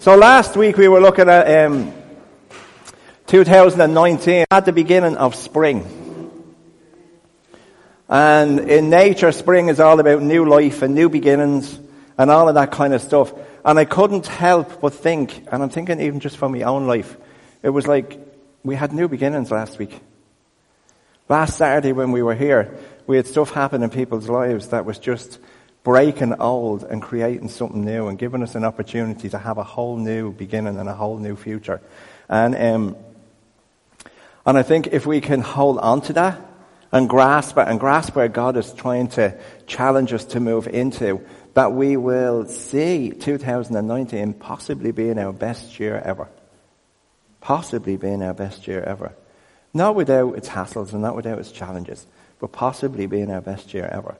So last week we were looking at um, 2019, at the beginning of spring. And in nature, spring is all about new life and new beginnings and all of that kind of stuff. And I couldn't help but think, and I'm thinking even just for my own life, it was like we had new beginnings last week. Last Saturday when we were here, we had stuff happen in people's lives that was just breaking old and creating something new and giving us an opportunity to have a whole new beginning and a whole new future. And, um, and I think if we can hold on to that and grasp it and grasp where God is trying to challenge us to move into, that we will see 2019 possibly being our best year ever. Possibly being our best year ever. Not without its hassles and not without its challenges, but possibly being our best year ever.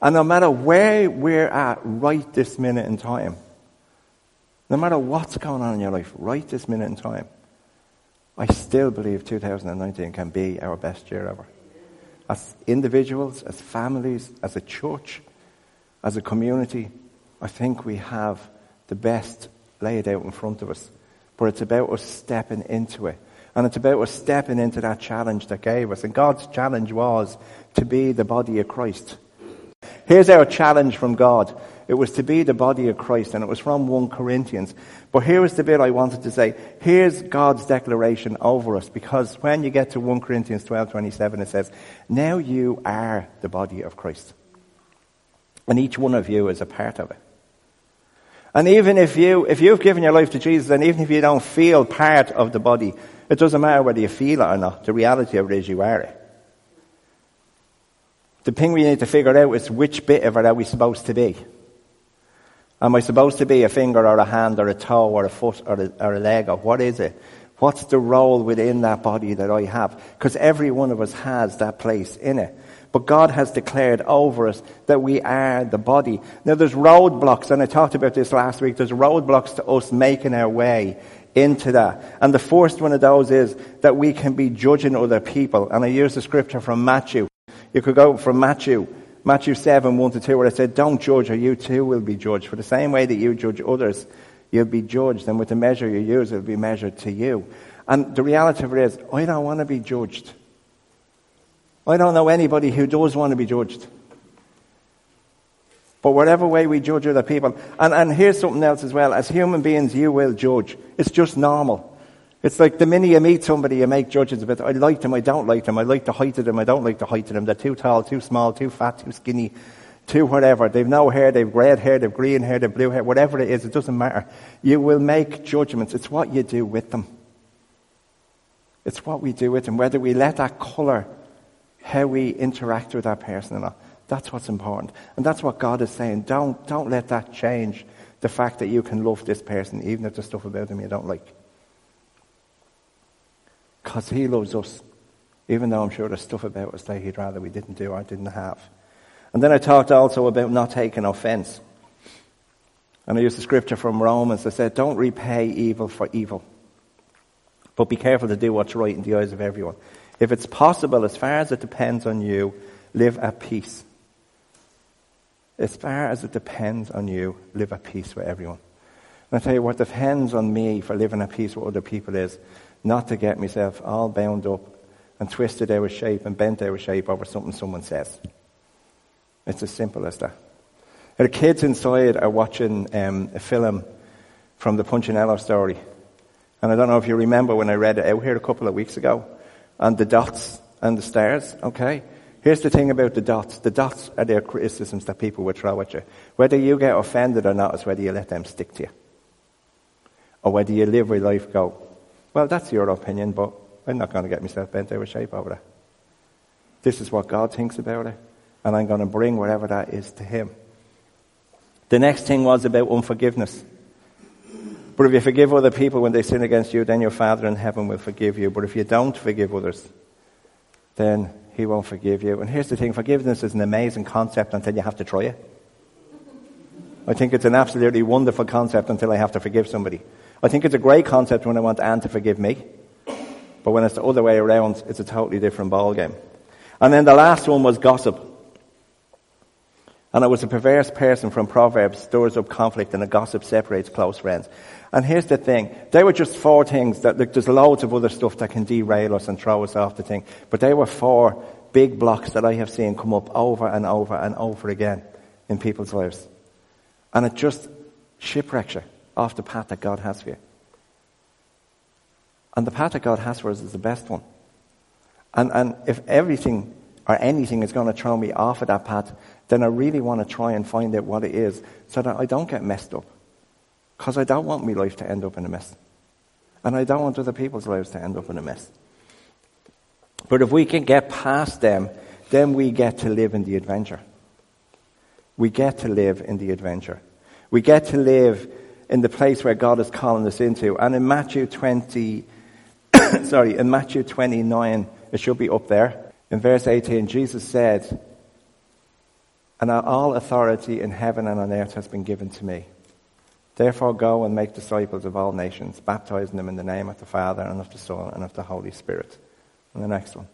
And no matter where we're at right this minute in time, no matter what's going on in your life right this minute in time, I still believe 2019 can be our best year ever. As individuals, as families, as a church, as a community, I think we have the best laid out in front of us. But it's about us stepping into it. And it's about us stepping into that challenge that gave us. And God's challenge was to be the body of Christ. Here's our challenge from God. It was to be the body of Christ, and it was from 1 Corinthians. But here was the bit I wanted to say. Here's God's declaration over us, because when you get to 1 Corinthians 12, 27, it says, Now you are the body of Christ. And each one of you is a part of it. And even if you, if you've given your life to Jesus, and even if you don't feel part of the body, it doesn't matter whether you feel it or not. The reality of it is you are it. The thing we need to figure out is which bit of it are we supposed to be? Am I supposed to be a finger or a hand or a toe or a foot or a, or a leg or what is it? What's the role within that body that I have? Because every one of us has that place in it. But God has declared over us that we are the body. Now there's roadblocks, and I talked about this last week. There's roadblocks to us making our way into that. And the first one of those is that we can be judging other people. And I use the scripture from Matthew. You could go from Matthew, Matthew 7, 1 to 2, where it said, Don't judge, or you too will be judged. For the same way that you judge others, you'll be judged. And with the measure you use, it'll be measured to you. And the reality of it is, I don't want to be judged. I don't know anybody who does want to be judged. But whatever way we judge other people, and, and here's something else as well. As human beings, you will judge. It's just normal. It's like the minute you meet somebody, you make judgments about, I like them, I don't like them, I like the height of them, I don't like the height of them, they're too tall, too small, too fat, too skinny, too whatever. They've no hair, they've red hair, they've green hair, they've blue hair, whatever it is, it doesn't matter. You will make judgments. It's what you do with them. It's what we do with them, whether we let that colour how we interact with that person or not. That's what's important. And that's what God is saying. Don't, don't let that change the fact that you can love this person, even if there's stuff about them you don't like. Because he loves us, even though I'm sure there's stuff about us that he'd rather we didn't do I didn't have. And then I talked also about not taking offense. And I used the scripture from Romans that said, don't repay evil for evil. But be careful to do what's right in the eyes of everyone. If it's possible, as far as it depends on you, live at peace. As far as it depends on you, live at peace with everyone. And I tell you what depends on me for living at peace with other people is not to get myself all bound up and twisted out of shape and bent out of shape over something someone says. It's as simple as that. The kids inside are watching um, a film from the Punchinello story. And I don't know if you remember when I read it out here a couple of weeks ago. And the dots and the stars, okay? Here's the thing about the dots. The dots are their criticisms that people will throw at you. Whether you get offended or not is whether you let them stick to you. Or whether you live your life go, well, that's your opinion, but I'm not going to get myself bent out of shape over it. This is what God thinks about it, and I'm going to bring whatever that is to Him. The next thing was about unforgiveness. But if you forgive other people when they sin against you, then your Father in heaven will forgive you. But if you don't forgive others, then He won't forgive you. And here's the thing forgiveness is an amazing concept until you have to try it. I think it's an absolutely wonderful concept until I have to forgive somebody. I think it's a great concept when I want Anne to forgive me. But when it's the other way around, it's a totally different ballgame. And then the last one was gossip. And it was a perverse person from Proverbs stirs up conflict and a gossip separates close friends. And here's the thing. They were just four things that, like, there's loads of other stuff that can derail us and throw us off the thing. But they were four big blocks that I have seen come up over and over and over again in people's lives. And it just shipwrecks you off the path that God has for you. And the path that God has for us is the best one. And, and if everything or anything is going to throw me off of that path, then I really want to try and find out what it is so that I don't get messed up. Because I don't want my life to end up in a mess. And I don't want other people's lives to end up in a mess. But if we can get past them, then we get to live in the adventure. We get to live in the adventure. We get to live in the place where God is calling us into. And in Matthew 20, sorry, in Matthew 29, it should be up there. In verse 18, Jesus said, And all authority in heaven and on earth has been given to me. Therefore, go and make disciples of all nations, baptizing them in the name of the Father and of the Son and of the Holy Spirit. And the next one.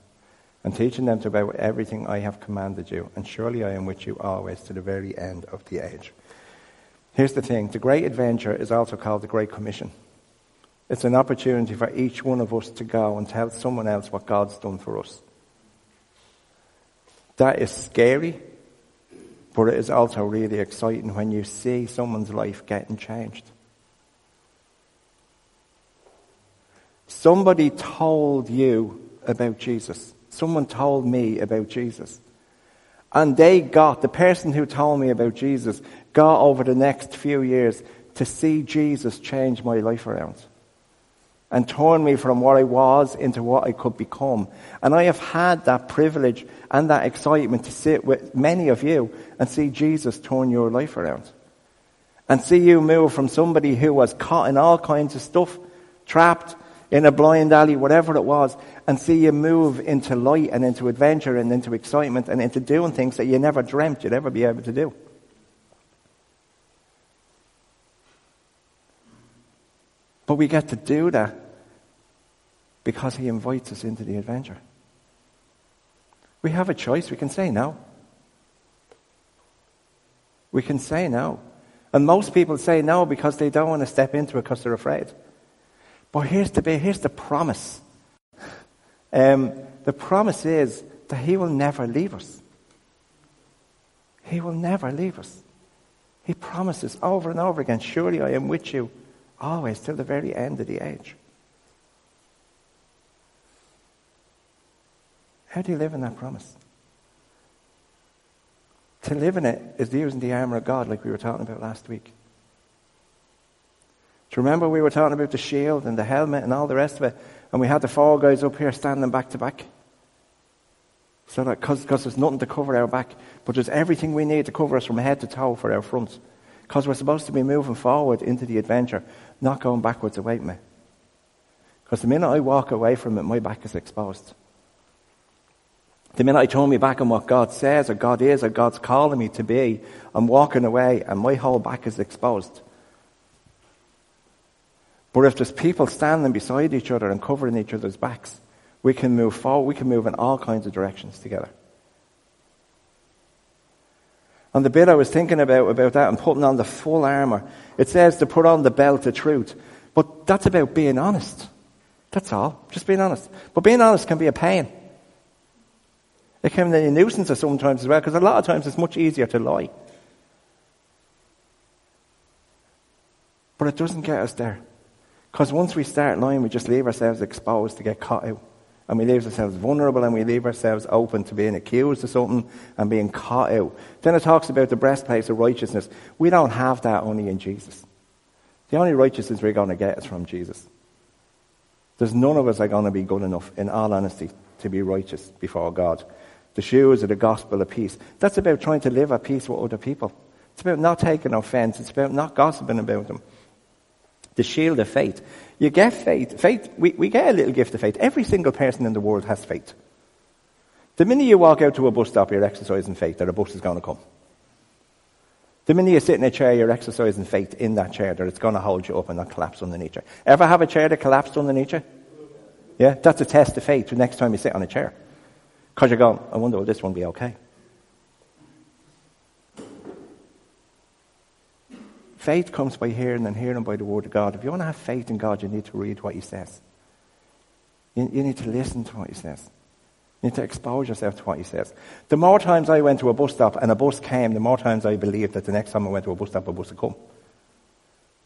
And teaching them to obey everything I have commanded you. And surely I am with you always to the very end of the age. Here's the thing the Great Adventure is also called the Great Commission. It's an opportunity for each one of us to go and tell someone else what God's done for us. That is scary, but it is also really exciting when you see someone's life getting changed. Somebody told you about Jesus. Someone told me about Jesus. And they got, the person who told me about Jesus, got over the next few years to see Jesus change my life around and turn me from what I was into what I could become. And I have had that privilege and that excitement to sit with many of you and see Jesus turn your life around. And see you move from somebody who was caught in all kinds of stuff, trapped in a blind alley, whatever it was, and see you move into light and into adventure and into excitement and into doing things that you never dreamt you'd ever be able to do. But we get to do that because he invites us into the adventure. We have a choice. We can say no. We can say no. And most people say no because they don't want to step into it because they're afraid. But here's the, here's the promise. Um, the promise is that he will never leave us. He will never leave us. He promises over and over again, surely I am with you always till the very end of the age. How do you live in that promise? To live in it is using the armor of God, like we were talking about last week. Do you remember we were talking about the shield and the helmet and all the rest of it? And we had the four guys up here standing back to back. So that, because there's nothing to cover our back, but there's everything we need to cover us from head to toe for our fronts. Because we're supposed to be moving forward into the adventure, not going backwards away from it. Because the minute I walk away from it, my back is exposed. The minute I turn me back on what God says or God is or God's calling me to be, I'm walking away and my whole back is exposed. But if there's people standing beside each other and covering each other's backs, we can move forward, we can move in all kinds of directions together. And the bit I was thinking about, about that and putting on the full armour, it says to put on the belt of truth. But that's about being honest. That's all. Just being honest. But being honest can be a pain. It can be a nuisance sometimes as well, because a lot of times it's much easier to lie. But it doesn't get us there. Because once we start lying, we just leave ourselves exposed to get caught out. And we leave ourselves vulnerable and we leave ourselves open to being accused of something and being caught out. Then it talks about the breastplate of righteousness. We don't have that only in Jesus. The only righteousness we're going to get is from Jesus. There's none of us are going to be good enough, in all honesty, to be righteous before God. The shoes of the gospel of peace. That's about trying to live at peace with other people. It's about not taking offense. It's about not gossiping about them. The shield of faith. You get faith. Faith, we, we get a little gift of faith. Every single person in the world has faith. The minute you walk out to a bus stop, you're exercising faith that a bus is going to come. The minute you sit in a chair, you're exercising faith in that chair that it's going to hold you up and not collapse underneath you. Ever have a chair that collapsed underneath you? Yeah, that's a test of faith the next time you sit on a chair. Because you're going, I wonder will this one be okay? Faith comes by hearing and hearing by the Word of God. If you want to have faith in God, you need to read what He says. You, you need to listen to what He says. You need to expose yourself to what He says. The more times I went to a bus stop and a bus came, the more times I believed that the next time I went to a bus stop, a bus would come.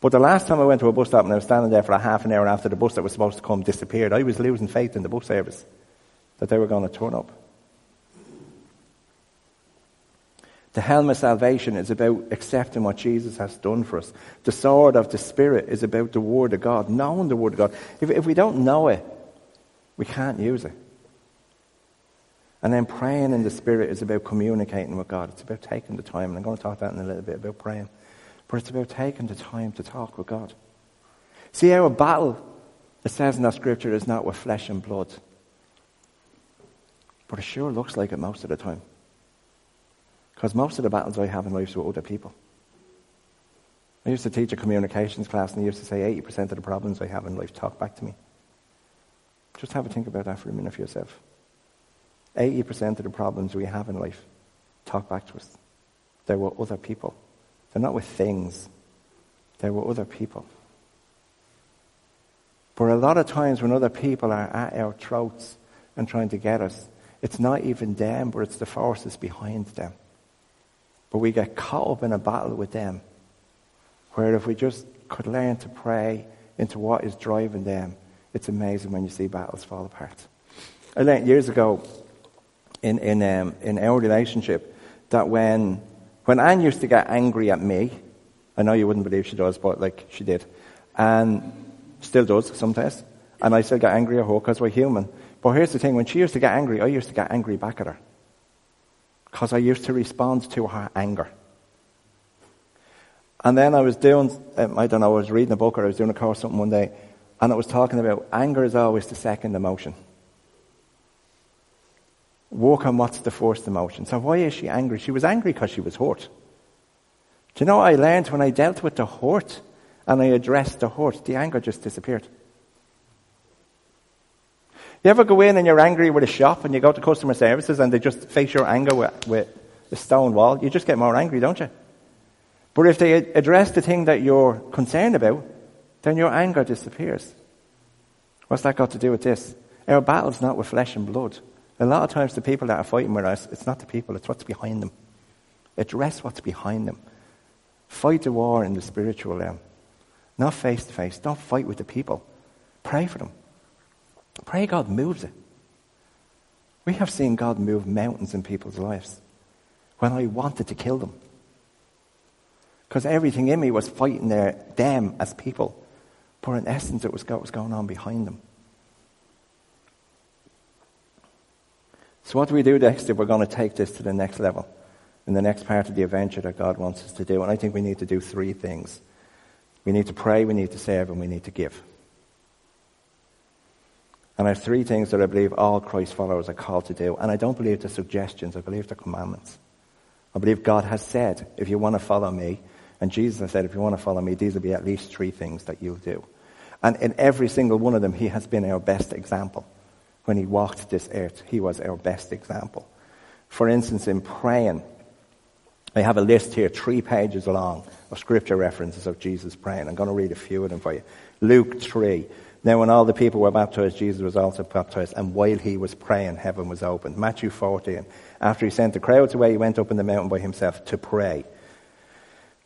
But the last time I went to a bus stop and I was standing there for a half an hour after the bus that was supposed to come disappeared, I was losing faith in the bus service that they were going to turn up. The helm of salvation is about accepting what Jesus has done for us. The sword of the Spirit is about the Word of God, knowing the Word of God. If, if we don't know it, we can't use it. And then praying in the Spirit is about communicating with God. It's about taking the time. And I'm going to talk about that in a little bit about praying. But it's about taking the time to talk with God. See, our battle, it says in that scripture, is not with flesh and blood. But it sure looks like it most of the time. Because most of the battles I have in life are with other people. I used to teach a communications class, and I used to say 80% of the problems I have in life talk back to me. Just have a think about that for a minute for yourself. 80% of the problems we have in life talk back to us. They're with other people. They're not with things. They're with other people. But a lot of times when other people are at our throats and trying to get us, it's not even them, but it's the forces behind them. But we get caught up in a battle with them. Where if we just could learn to pray into what is driving them, it's amazing when you see battles fall apart. I learned years ago in, in, um, in our relationship that when, when Anne used to get angry at me, I know you wouldn't believe she does, but like she did, and still does sometimes, and I still get angry at her because we're human. But here's the thing when she used to get angry, I used to get angry back at her because I used to respond to her anger. And then I was doing, um, I don't know, I was reading a book or I was doing a course something one day, and it was talking about anger is always the second emotion. Work on what's the first emotion. So why is she angry? She was angry because she was hurt. Do you know I learned when I dealt with the hurt and I addressed the hurt? The anger just disappeared. You ever go in and you're angry with a shop and you go to customer services and they just face your anger with, with a stone wall? You just get more angry, don't you? But if they address the thing that you're concerned about, then your anger disappears. What's that got to do with this? Our battle's not with flesh and blood. A lot of times the people that are fighting with us, it's not the people, it's what's behind them. Address what's behind them. Fight the war in the spiritual realm. Not face to face. Don't fight with the people. Pray for them. Pray God moves it. We have seen God move mountains in people's lives when I wanted to kill them. Because everything in me was fighting their, them as people. But in essence, it was what was going on behind them. So, what do we do next if we're going to take this to the next level? In the next part of the adventure that God wants us to do. And I think we need to do three things we need to pray, we need to serve, and we need to give. And I have three things that I believe all Christ followers are called to do. And I don't believe they're suggestions, I believe they're commandments. I believe God has said, if you want to follow me, and Jesus has said, if you want to follow me, these will be at least three things that you'll do. And in every single one of them, he has been our best example. When he walked this earth, he was our best example. For instance, in praying, I have a list here, three pages long, of scripture references of Jesus praying. I'm going to read a few of them for you. Luke 3. Now, when all the people were baptized, Jesus was also baptized, and while he was praying, heaven was opened. Matthew 14. After he sent the crowds away, he went up in the mountain by himself to pray.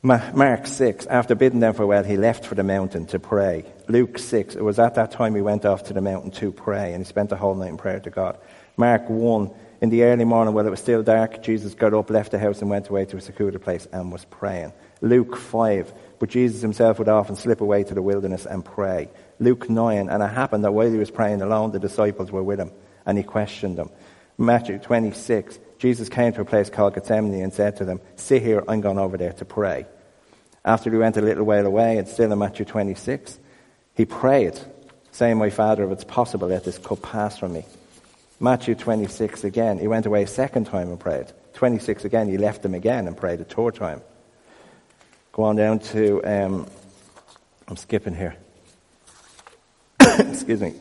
Mark 6. After bidding them farewell, he left for the mountain to pray. Luke 6. It was at that time he went off to the mountain to pray, and he spent the whole night in prayer to God. Mark 1. In the early morning, while it was still dark, Jesus got up, left the house, and went away to a secluded place and was praying. Luke 5. But Jesus himself would often slip away to the wilderness and pray. Luke 9, and it happened that while he was praying alone, the disciples were with him, and he questioned them. Matthew 26, Jesus came to a place called Gethsemane and said to them, Sit here, I'm going over there to pray. After he went a little way away, and still in Matthew 26, he prayed, saying, My Father, if it's possible, let this cup pass from me. Matthew 26 again, he went away a second time and prayed. 26 again, he left them again and prayed a third time. Go on down to, um, I'm skipping here. excuse me,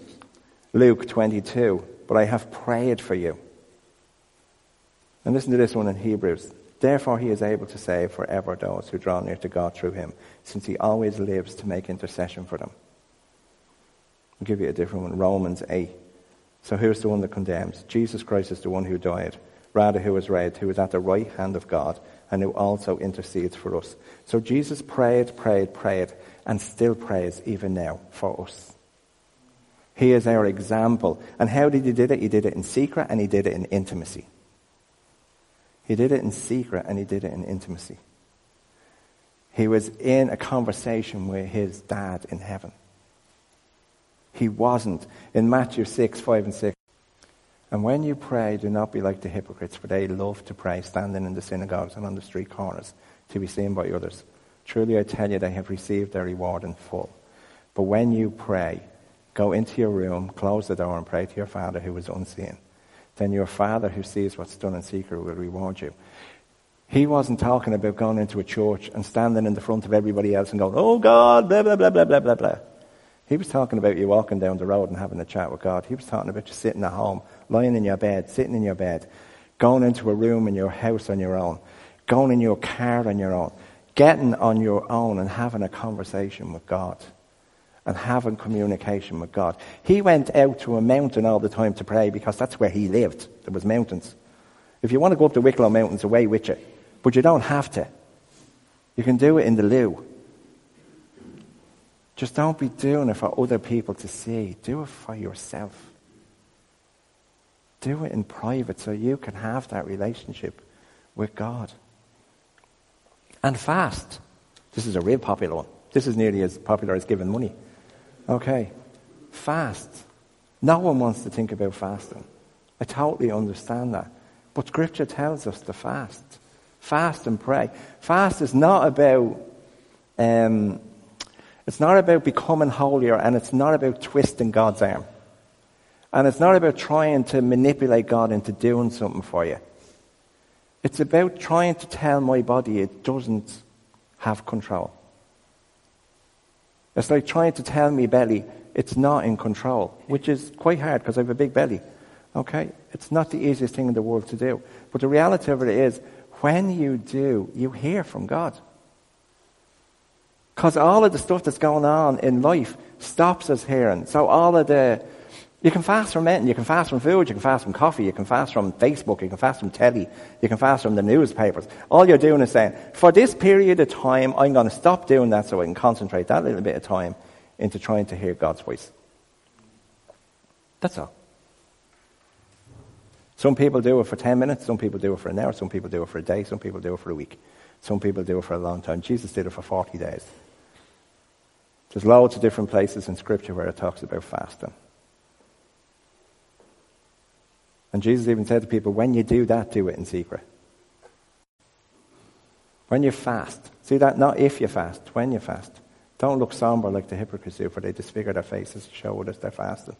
Luke 22, but I have prayed for you. And listen to this one in Hebrews. Therefore, he is able to save forever those who draw near to God through him, since he always lives to make intercession for them. I'll give you a different one Romans 8. So here's the one that condemns Jesus Christ is the one who died, rather, who was raised, who is at the right hand of God, and who also intercedes for us. So Jesus prayed, prayed, prayed, and still prays even now for us. He is our example. And how did he do it? He did it in secret and he did it in intimacy. He did it in secret and he did it in intimacy. He was in a conversation with his dad in heaven. He wasn't. In Matthew 6, 5 and 6. And when you pray, do not be like the hypocrites, for they love to pray standing in the synagogues and on the street corners to be seen by others. Truly I tell you, they have received their reward in full. But when you pray, go into your room, close the door, and pray to your Father who is unseen then your Father who sees what's done in secret will reward you. He wasn't talking about going into a church and standing in the front of everybody else and going, oh God, blah, blah, blah, blah, blah, blah, blah. He was talking about you walking down the road and having a chat with God. He was talking about you sitting at home, lying in your bed, sitting in your bed, going into a room in your house on your own, going in your car on your own, getting on your own and having a conversation with God and having communication with God. He went out to a mountain all the time to pray because that's where he lived. There was mountains. If you want to go up the Wicklow Mountains, away with you. But you don't have to. You can do it in the loo. Just don't be doing it for other people to see. Do it for yourself. Do it in private so you can have that relationship with God. And fast. This is a real popular one. This is nearly as popular as giving money. Okay, fast. No one wants to think about fasting. I totally understand that. But Scripture tells us to fast. Fast and pray. Fast is not about, um, it's not about becoming holier and it's not about twisting God's arm. And it's not about trying to manipulate God into doing something for you. It's about trying to tell my body it doesn't have control. It's like trying to tell me belly it's not in control, which is quite hard because I have a big belly. Okay? It's not the easiest thing in the world to do. But the reality of it is, when you do, you hear from God. Because all of the stuff that's going on in life stops us hearing. So all of the you can fast from anything. You can fast from food. You can fast from coffee. You can fast from Facebook. You can fast from telly. You can fast from the newspapers. All you're doing is saying, for this period of time, I'm going to stop doing that so I can concentrate that little bit of time into trying to hear God's voice. That's all. Some people do it for 10 minutes. Some people do it for an hour. Some people do it for a day. Some people do it for a week. Some people do it for a long time. Jesus did it for 40 days. There's loads of different places in Scripture where it talks about fasting. And Jesus even said to people, when you do that, do it in secret. When you fast, see that not if you fast, when you fast. Don't look somber like the hypocrites do, for they disfigure their faces to show us they're fasting.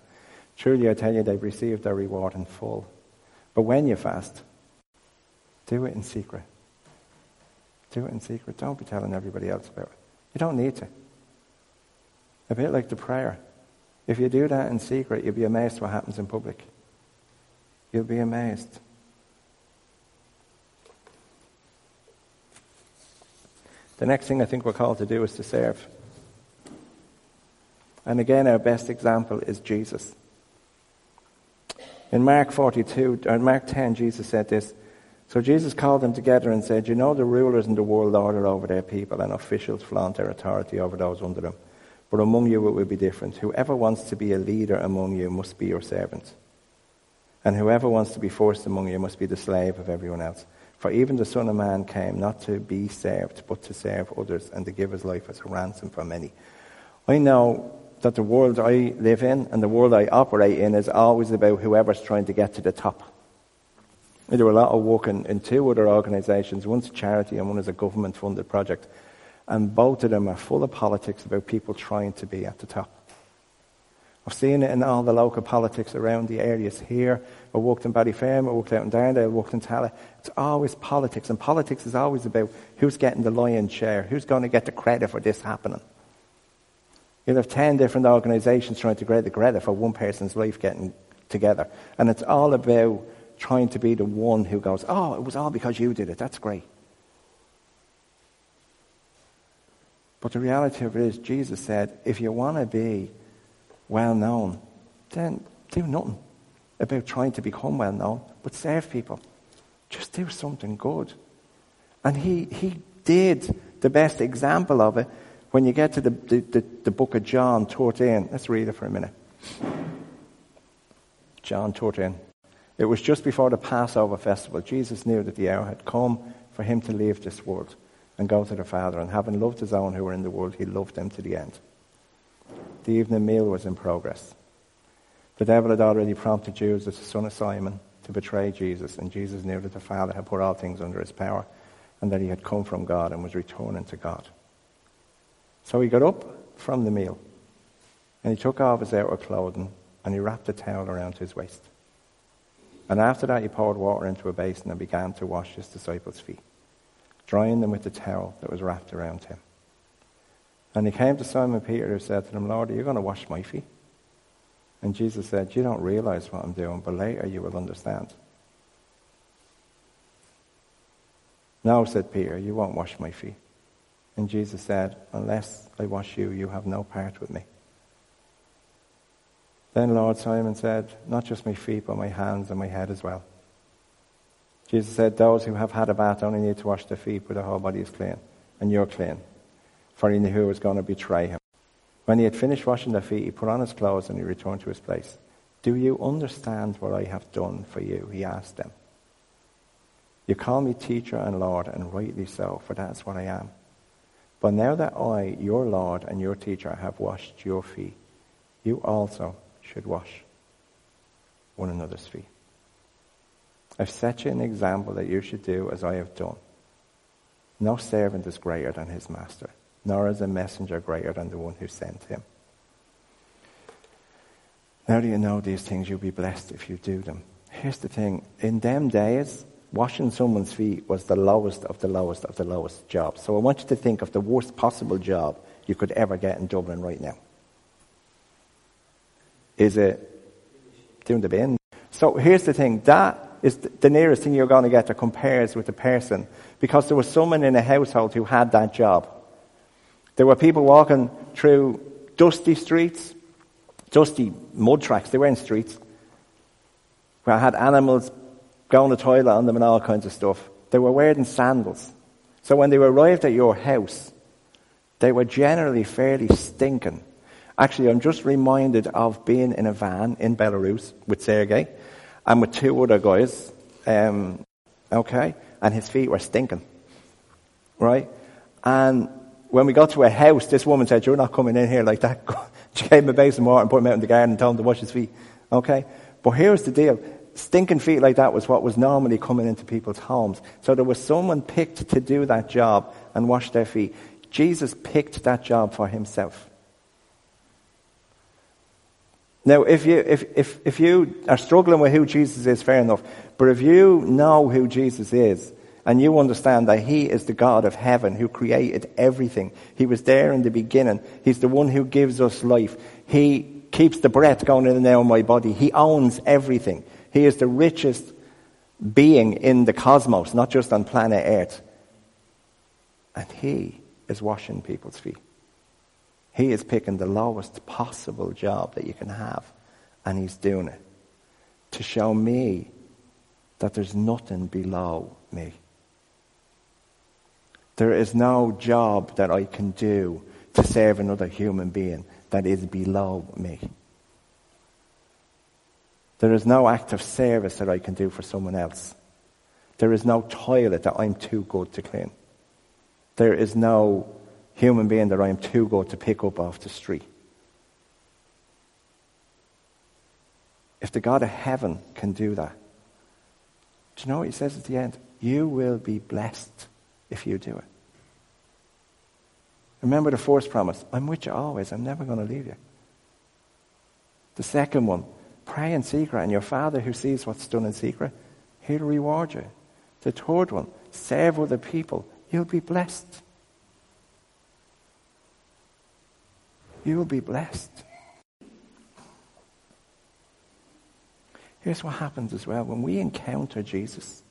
Truly, I tell you, they've received their reward in full. But when you fast, do it in secret. Do it in secret. Don't be telling everybody else about it. You don't need to. A bit like the prayer. If you do that in secret, you'll be amazed what happens in public. You'll be amazed. The next thing I think we're called to do is to serve. And again, our best example is Jesus. In Mark 42, or Mark 10, Jesus said this. So Jesus called them together and said, You know, the rulers in the world order over their people, and officials flaunt their authority over those under them. But among you it will be different. Whoever wants to be a leader among you must be your servant. And whoever wants to be first among you must be the slave of everyone else. For even the Son of Man came not to be served, but to serve others and to give his life as a ransom for many. I know that the world I live in and the world I operate in is always about whoever's trying to get to the top. I do a lot of work in, in two other organisations. One's a charity and one is a government funded project. And both of them are full of politics about people trying to be at the top. I've seen it in all the local politics around the areas here. I walked in Ballyfermot, I walked out in Downday, I walked in Tallaght. It's always politics, and politics is always about who's getting the lion's share, who's going to get the credit for this happening. You'll have 10 different organizations trying to get the credit for one person's life getting together. And it's all about trying to be the one who goes, Oh, it was all because you did it. That's great. But the reality of it is, Jesus said, If you want to be well known, then do nothing about trying to become well known, but serve people. Just do something good. And he, he did the best example of it when you get to the, the, the, the book of John 13. Let's read it for a minute. John 13. It was just before the Passover festival. Jesus knew that the hour had come for him to leave this world and go to the Father. And having loved his own who were in the world, he loved them to the end. The evening meal was in progress. The devil had already prompted Judas, the son of Simon, to betray Jesus, and Jesus knew that the Father had put all things under his power and that he had come from God and was returning to God. So he got up from the meal and he took off his outer clothing and he wrapped a towel around his waist. And after that, he poured water into a basin and began to wash his disciples' feet, drying them with the towel that was wrapped around him. And he came to Simon Peter, who said to him, Lord, are you going to wash my feet? And Jesus said, You don't realize what I'm doing, but later you will understand. No, said Peter, you won't wash my feet. And Jesus said, Unless I wash you, you have no part with me. Then Lord Simon said, Not just my feet, but my hands and my head as well. Jesus said, Those who have had a bath only need to wash their feet, but the whole body is clean. And you're clean. For he knew who was going to betray him. When he had finished washing their feet, he put on his clothes and he returned to his place. Do you understand what I have done for you? He asked them. You call me teacher and Lord, and rightly so, for that's what I am. But now that I, your Lord and your teacher, have washed your feet, you also should wash one another's feet. I've set you an example that you should do as I have done. No servant is greater than his master, nor is a messenger greater than the one who sent him. Now do you know these things? You'll be blessed if you do them. Here's the thing. In them days, washing someone's feet was the lowest of the lowest of the lowest jobs. So I want you to think of the worst possible job you could ever get in Dublin right now. Is it doing the bin? So here's the thing. That is the nearest thing you're going to get that compares with a person because there was someone in a household who had that job. There were people walking through dusty streets, dusty mud tracks. They weren't streets. Where I had animals going to toilet on them and all kinds of stuff. They were wearing sandals. So when they arrived at your house, they were generally fairly stinking. Actually, I'm just reminded of being in a van in Belarus with Sergei and with two other guys. Um, okay? And his feet were stinking. Right? And when we got to a house, this woman said, You're not coming in here like that. she gave him a basin of water and put him out in the garden and told him to wash his feet. Okay? But here's the deal stinking feet like that was what was normally coming into people's homes. So there was someone picked to do that job and wash their feet. Jesus picked that job for himself. Now, if you, if, if, if you are struggling with who Jesus is, fair enough. But if you know who Jesus is, and you understand that He is the God of heaven who created everything. He was there in the beginning. He's the one who gives us life. He keeps the breath going in and out of my body. He owns everything. He is the richest being in the cosmos, not just on planet Earth. And He is washing people's feet. He is picking the lowest possible job that you can have, and He's doing it to show me that there's nothing below me. There is no job that I can do to serve another human being that is below me. There is no act of service that I can do for someone else. There is no toilet that I'm too good to clean. There is no human being that I am too good to pick up off the street. If the God of heaven can do that, do you know what he says at the end? You will be blessed if you do it. Remember the first promise I'm with you always, I'm never going to leave you. The second one, Pray in secret, and your Father who sees what's done in secret, he'll reward you. The third one, serve other people. You'll be blessed. You will be blessed. Here's what happens as well. When we encounter Jesus,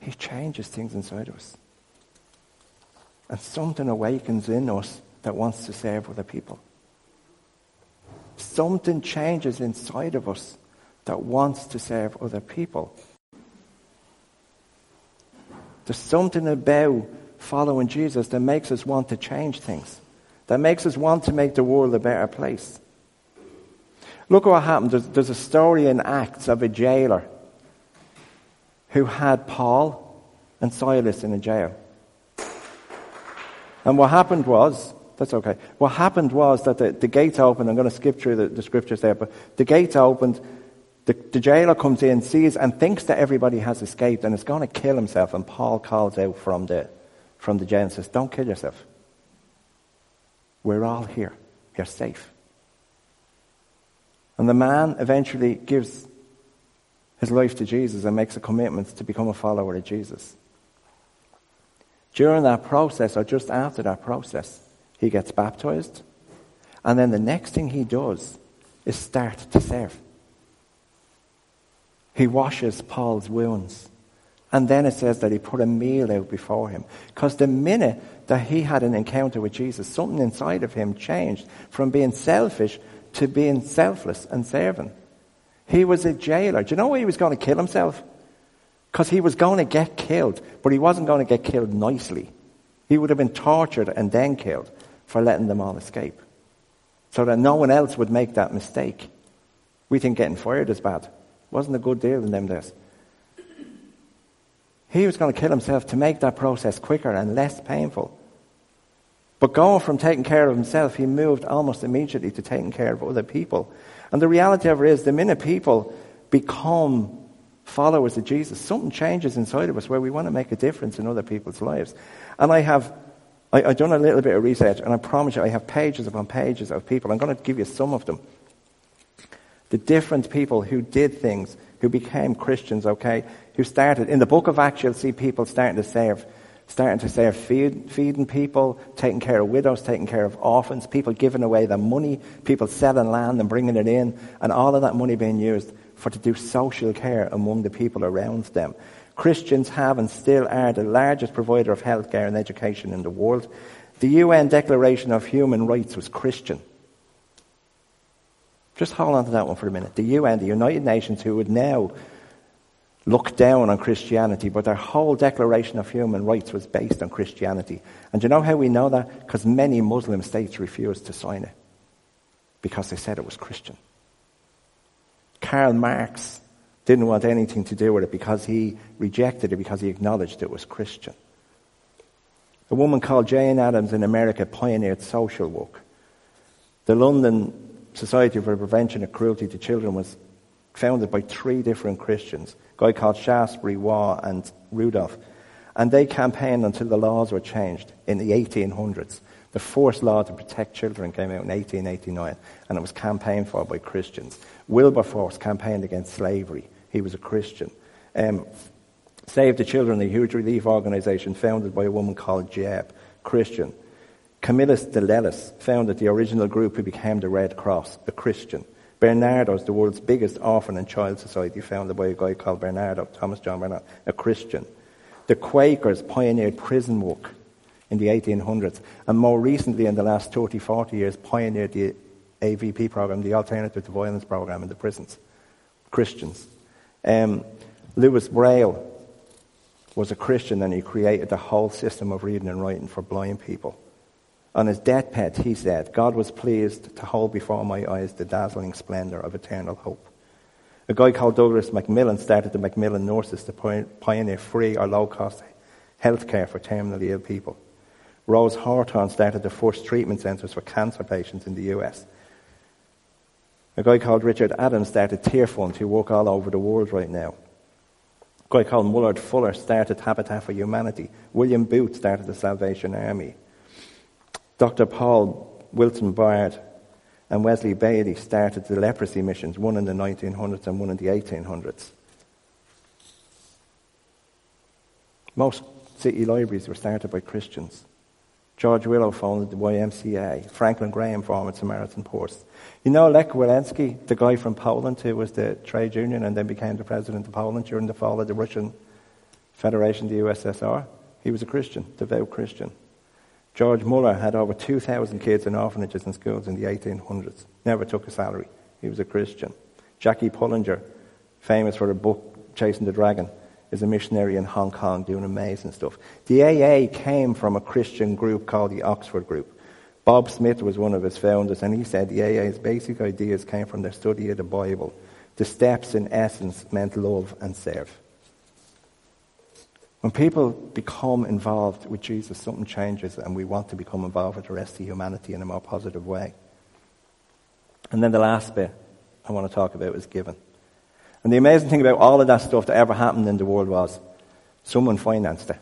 he changes things inside of us. And something awakens in us that wants to serve other people. Something changes inside of us that wants to serve other people. There's something about following Jesus that makes us want to change things, that makes us want to make the world a better place. Look at what happened. There's, there's a story in Acts of a jailer who had Paul and Silas in a jail. And what happened was, that's okay. What happened was that the, the gates opened. I'm going to skip through the, the scriptures there, but the gate opened. The, the jailer comes in, sees, and thinks that everybody has escaped and is going to kill himself. And Paul calls out from the, from the jail and says, Don't kill yourself. We're all here. You're safe. And the man eventually gives his life to Jesus and makes a commitment to become a follower of Jesus. During that process, or just after that process, he gets baptized. And then the next thing he does is start to serve. He washes Paul's wounds. And then it says that he put a meal out before him. Because the minute that he had an encounter with Jesus, something inside of him changed from being selfish to being selfless and serving. He was a jailer. Do you know why he was going to kill himself? Because he was going to get killed, but he wasn't going to get killed nicely. He would have been tortured and then killed for letting them all escape. So that no one else would make that mistake. We think getting fired is bad. Wasn't a good deal in them days. He was going to kill himself to make that process quicker and less painful. But going from taking care of himself, he moved almost immediately to taking care of other people. And the reality of it is, the minute people become followers of Jesus, something changes inside of us where we want to make a difference in other people's lives. And I have, I, have done a little bit of research, and I promise you, I have pages upon pages of people. I'm going to give you some of them. The different people who did things, who became Christians, okay, who started. In the book of Acts, you'll see people starting to serve starting to serve feed, feeding people, taking care of widows, taking care of orphans, people giving away their money, people selling land and bringing it in, and all of that money being used for to do social care among the people around them. Christians have and still are the largest provider of healthcare and education in the world. The UN Declaration of Human Rights was Christian. Just hold on to that one for a minute. The UN, the United Nations, who would now look down on Christianity, but their whole Declaration of Human Rights was based on Christianity. And do you know how we know that? Because many Muslim states refused to sign it because they said it was Christian. Karl Marx didn't want anything to do with it because he rejected it because he acknowledged it was Christian. A woman called Jane Addams in America pioneered social work. The London Society for the Prevention of Cruelty to Children was founded by three different Christians, a guy called Shaftesbury, Waugh, and Rudolph. And they campaigned until the laws were changed in the 1800s. The first law to protect children came out in 1889, and it was campaigned for by Christians. Wilberforce campaigned against slavery. He was a Christian. Um, Save the Children, a huge relief organization founded by a woman called Jebb, Christian. Camillus de Lellis founded the original group who became the Red Cross, a Christian. Barnardo's, the world's biggest orphan and child society, founded by a guy called Barnardo, Thomas John Barnardo, a Christian. The Quakers pioneered prison work in the 1800s, and more recently, in the last 30, 40 years, pioneered the AVP program, the Alternative to Violence program in the prisons. Christians. Um, Louis Braille was a Christian and he created the whole system of reading and writing for blind people. On his deathbed, he said, God was pleased to hold before my eyes the dazzling splendor of eternal hope. A guy called Douglas Macmillan started the Macmillan Nurses to pioneer free or low cost health care for terminally ill people. Rose Hawthorne started the first treatment centres for cancer patients in the US. A guy called Richard Adams started Tear Fund, who work all over the world right now. A guy called Millard Fuller started Habitat for Humanity. William Booth started the Salvation Army. Dr. Paul Wilson Bard and Wesley Bailey started the leprosy missions, one in the 1900s and one in the 1800s. Most city libraries were started by Christians. George Willow founded the YMCA. Franklin Graham founded Samaritan Purse. You know Lech Walesa, the guy from Poland who was the trade union and then became the president of Poland during the fall of the Russian Federation, the USSR? He was a Christian, devout Christian. George Muller had over 2,000 kids in orphanages and schools in the 1800s. Never took a salary. He was a Christian. Jackie Pullinger, famous for the book Chasing the Dragon, is a missionary in Hong Kong doing amazing stuff. The AA came from a Christian group called the Oxford Group. Bob Smith was one of its founders, and he said the AA's basic ideas came from their study of the Bible. The steps, in essence, meant love and serve. When people become involved with Jesus, something changes, and we want to become involved with the rest of humanity in a more positive way. And then the last bit I want to talk about is giving. And the amazing thing about all of that stuff that ever happened in the world was someone financed it.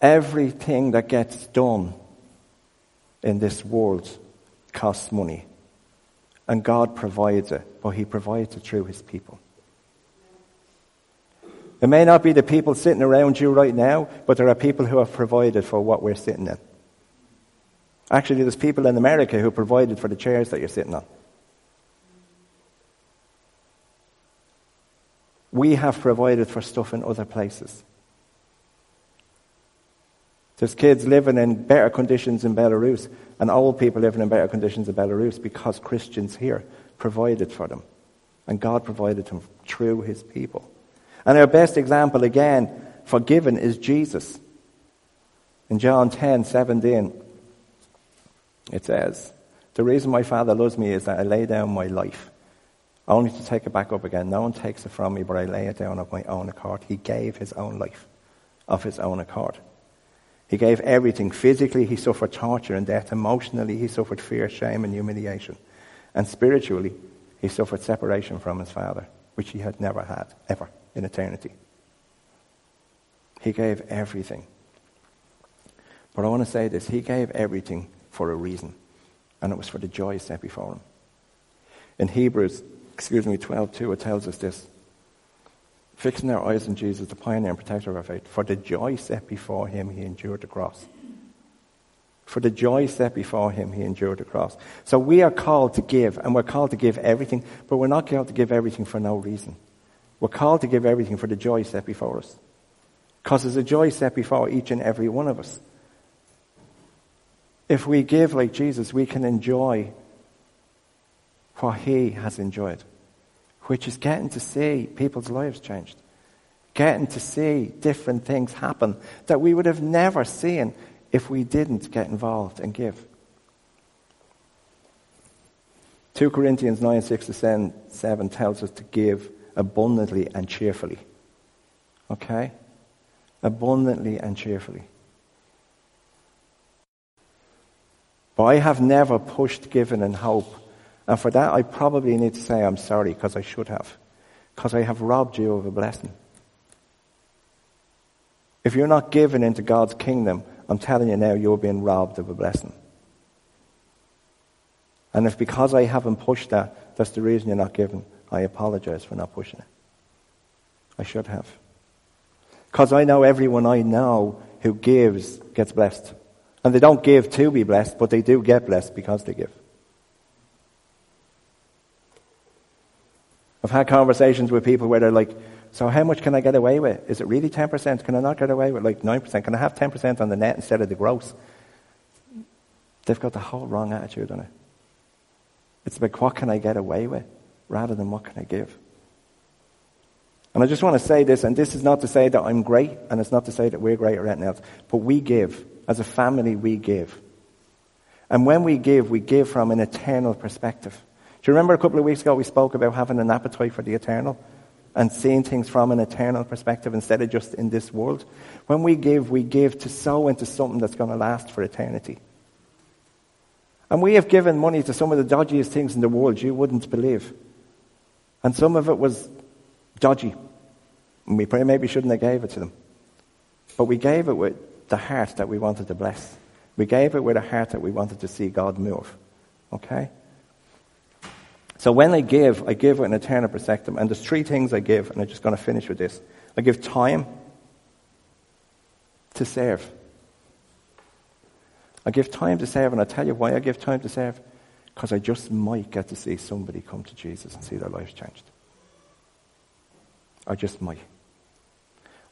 Everything that gets done in this world costs money. And God provides it, but He provides it through His people. It may not be the people sitting around you right now, but there are people who have provided for what we're sitting in. Actually, there's people in America who provided for the chairs that you're sitting on. We have provided for stuff in other places. There's kids living in better conditions in Belarus and old people living in better conditions in Belarus because Christians here provided for them. And God provided them through his people. And our best example, again, for giving is Jesus. In John 10 17, it says, The reason my Father loves me is that I lay down my life, only to take it back up again. No one takes it from me, but I lay it down of my own accord. He gave his own life of his own accord. He gave everything. Physically, he suffered torture and death. Emotionally, he suffered fear, shame, and humiliation. And spiritually, he suffered separation from his Father, which he had never had, ever in eternity. He gave everything. But I want to say this He gave everything for a reason, and it was for the joy set before Him. In Hebrews, excuse me, 12 2, it tells us this. Fixing our eyes on Jesus, the pioneer and protector of our faith, for the joy set before him, he endured the cross. For the joy set before him, he endured the cross. So we are called to give, and we're called to give everything, but we're not called to give everything for no reason. We're called to give everything for the joy set before us. Because there's a joy set before each and every one of us. If we give like Jesus, we can enjoy what he has enjoyed, which is getting to see people's lives changed, getting to see different things happen that we would have never seen if we didn't get involved and give. 2 Corinthians 9 6 to 7 tells us to give abundantly and cheerfully. Okay? Abundantly and cheerfully. But I have never pushed giving and hope. And for that, I probably need to say I'm sorry because I should have. Because I have robbed you of a blessing. If you're not given into God's kingdom, I'm telling you now, you're being robbed of a blessing. And if because I haven't pushed that, that's the reason you're not given, I apologize for not pushing it. I should have. Because I know everyone I know who gives gets blessed. And they don't give to be blessed, but they do get blessed because they give. I've had conversations with people where they're like, so how much can I get away with? Is it really 10%? Can I not get away with like 9%? Can I have 10% on the net instead of the gross? They've got the whole wrong attitude on it. It's about what can I get away with? rather than what can I give. And I just want to say this, and this is not to say that I'm great, and it's not to say that we're great or anything else, but we give. As a family, we give. And when we give, we give from an eternal perspective. Do you remember a couple of weeks ago we spoke about having an appetite for the eternal? And seeing things from an eternal perspective instead of just in this world? When we give, we give to sow into something that's going to last for eternity. And we have given money to some of the dodgiest things in the world you wouldn't believe. And some of it was dodgy. And we maybe shouldn't have gave it to them. But we gave it with the heart that we wanted to bless. We gave it with a heart that we wanted to see God move. Okay? So when I give, I give with an eternal perspective. And there's three things I give, and I'm just going to finish with this. I give time to serve. I give time to serve, and I'll tell you why I give time to serve. Because I just might get to see somebody come to Jesus and see their lives changed. I just might.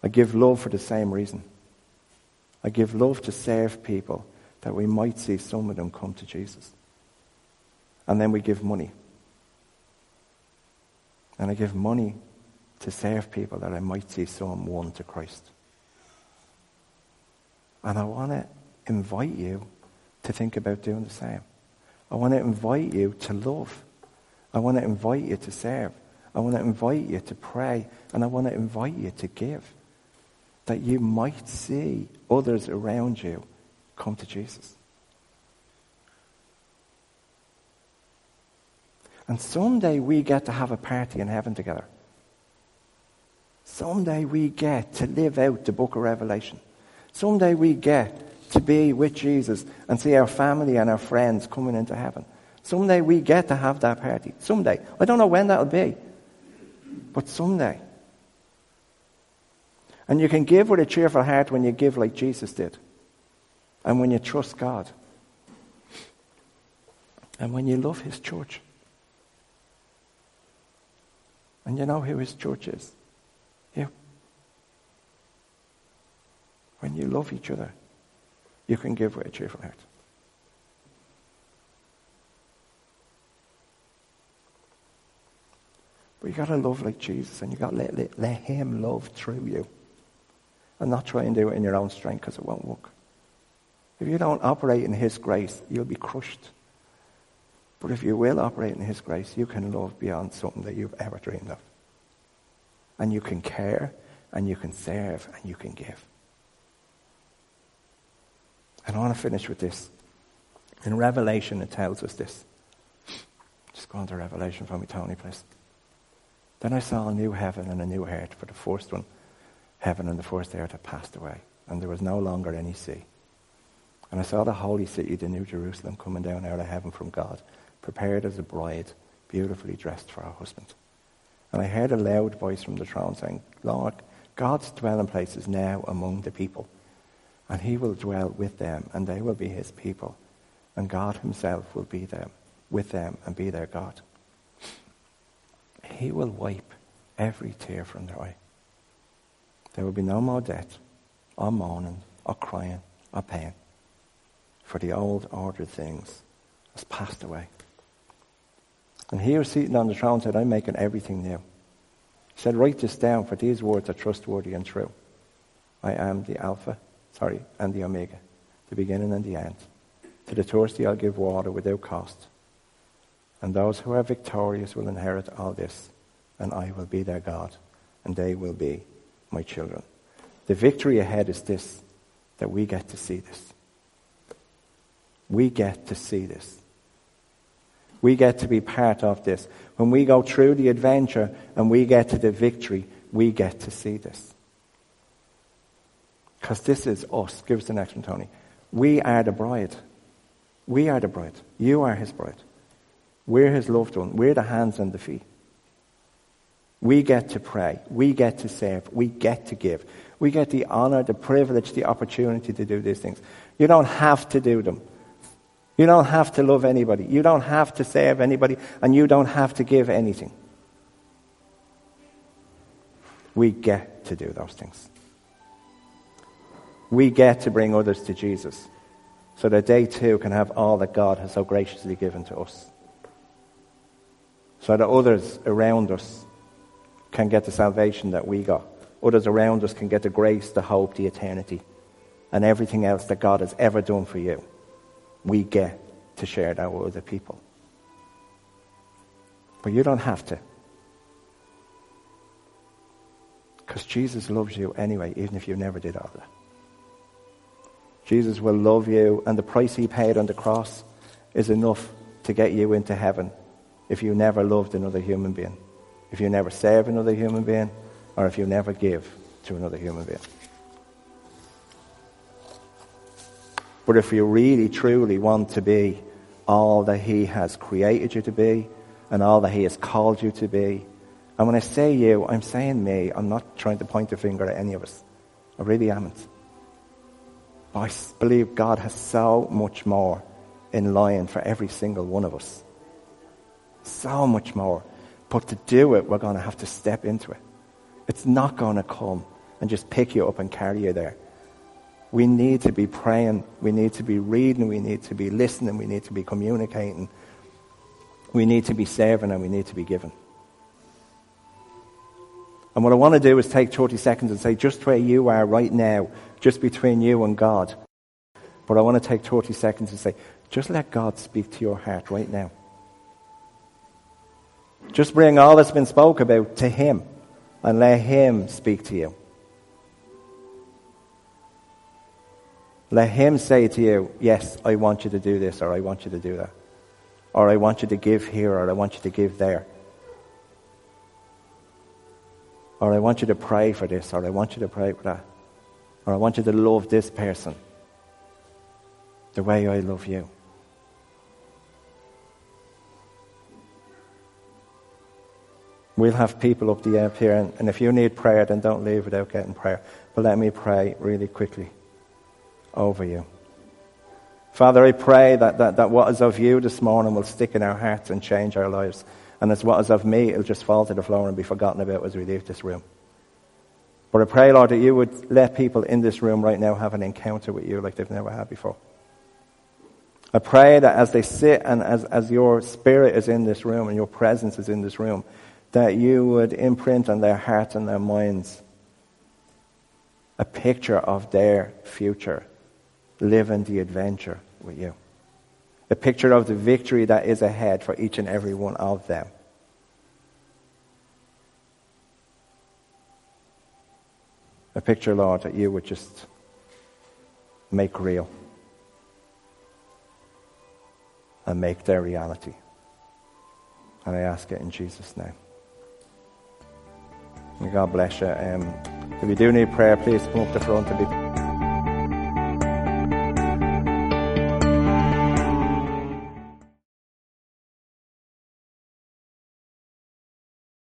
I give love for the same reason. I give love to serve people that we might see some of them come to Jesus. And then we give money. And I give money to serve people that I might see some won to Christ. And I want to invite you to think about doing the same. I want to invite you to love. I want to invite you to serve. I want to invite you to pray. And I want to invite you to give. That you might see others around you come to Jesus. And someday we get to have a party in heaven together. Someday we get to live out the book of Revelation. Someday we get to be with Jesus and see our family and our friends coming into heaven. Someday we get to have that party. Someday. I don't know when that'll be. But someday. And you can give with a cheerful heart when you give like Jesus did. And when you trust God. And when you love His church. And you know who His church is? You. When you love each other, you can give with a cheerful heart. But you got to love like Jesus, and you got to let, let, let Him love through you, and not try and do it in your own strength because it won't work. If you don't operate in His grace, you'll be crushed. But if you will operate in His grace, you can love beyond something that you've ever dreamed of. And you can care, and you can serve, and you can give. And I want to finish with this. In Revelation, it tells us this. Just go on to Revelation for me, Tony, please. Then I saw a new heaven and a new earth, for the first one, heaven and the first earth had passed away, and there was no longer any sea. And I saw the holy city, the new Jerusalem, coming down out of heaven from God, prepared as a bride, beautifully dressed for her husband. And I heard a loud voice from the throne saying, Lord, God's dwelling place is now among the people and he will dwell with them, and they will be his people. And God himself will be them, with them, and be their God. He will wipe every tear from their eye. There will be no more death, or mourning, or crying, or pain. For the old ordered things has passed away. And he was seated on the throne and said, I'm making everything new. He said, Write this down, for these words are trustworthy and true. I am the Alpha sorry, and the Omega, the beginning and the end. To the thirsty I'll give water without cost. And those who are victorious will inherit all this, and I will be their God, and they will be my children. The victory ahead is this, that we get to see this. We get to see this. We get to be part of this. When we go through the adventure and we get to the victory, we get to see this. Because this is us. Give us the next one, Tony. We are the bride. We are the bride. You are his bride. We're his loved one. We're the hands and the feet. We get to pray. We get to serve. We get to give. We get the honor, the privilege, the opportunity to do these things. You don't have to do them. You don't have to love anybody. You don't have to serve anybody. And you don't have to give anything. We get to do those things we get to bring others to Jesus so that they too can have all that God has so graciously given to us. So that others around us can get the salvation that we got. Others around us can get the grace, the hope, the eternity, and everything else that God has ever done for you. We get to share that with other people. But you don't have to. Because Jesus loves you anyway, even if you never did that. Jesus will love you, and the price he paid on the cross is enough to get you into heaven if you never loved another human being, if you never serve another human being, or if you never give to another human being. But if you really, truly want to be all that He has created you to be and all that He has called you to be, and when I say you, I'm saying me. I'm not trying to point a finger at any of us. I really amn't. I believe God has so much more in line for every single one of us. So much more. But to do it, we're going to have to step into it. It's not going to come and just pick you up and carry you there. We need to be praying. We need to be reading. We need to be listening. We need to be communicating. We need to be serving and we need to be giving. And what I want to do is take 30 seconds and say, just where you are right now, just between you and God. But I want to take 30 seconds and say, just let God speak to your heart right now. Just bring all that's been spoke about to Him and let Him speak to you. Let Him say to you, Yes, I want you to do this, or I want you to do that. Or I want you to give here, or I want you to give there. Or I want you to pray for this, or I want you to pray for that. Or I want you to love this person the way I love you. We'll have people up the up here, and, and if you need prayer, then don't leave without getting prayer. But let me pray really quickly over you. Father, I pray that, that, that what is of you this morning will stick in our hearts and change our lives. And as what is of me, it'll just fall to the floor and be forgotten about as we leave this room. But I pray, Lord, that you would let people in this room right now have an encounter with you like they've never had before. I pray that as they sit and as, as your spirit is in this room and your presence is in this room, that you would imprint on their hearts and their minds a picture of their future, living the adventure with you. A picture of the victory that is ahead for each and every one of them. A picture, Lord, that you would just make real and make their reality. And I ask it in Jesus' name. God bless you. Um, if you do need prayer, please come up the front and be.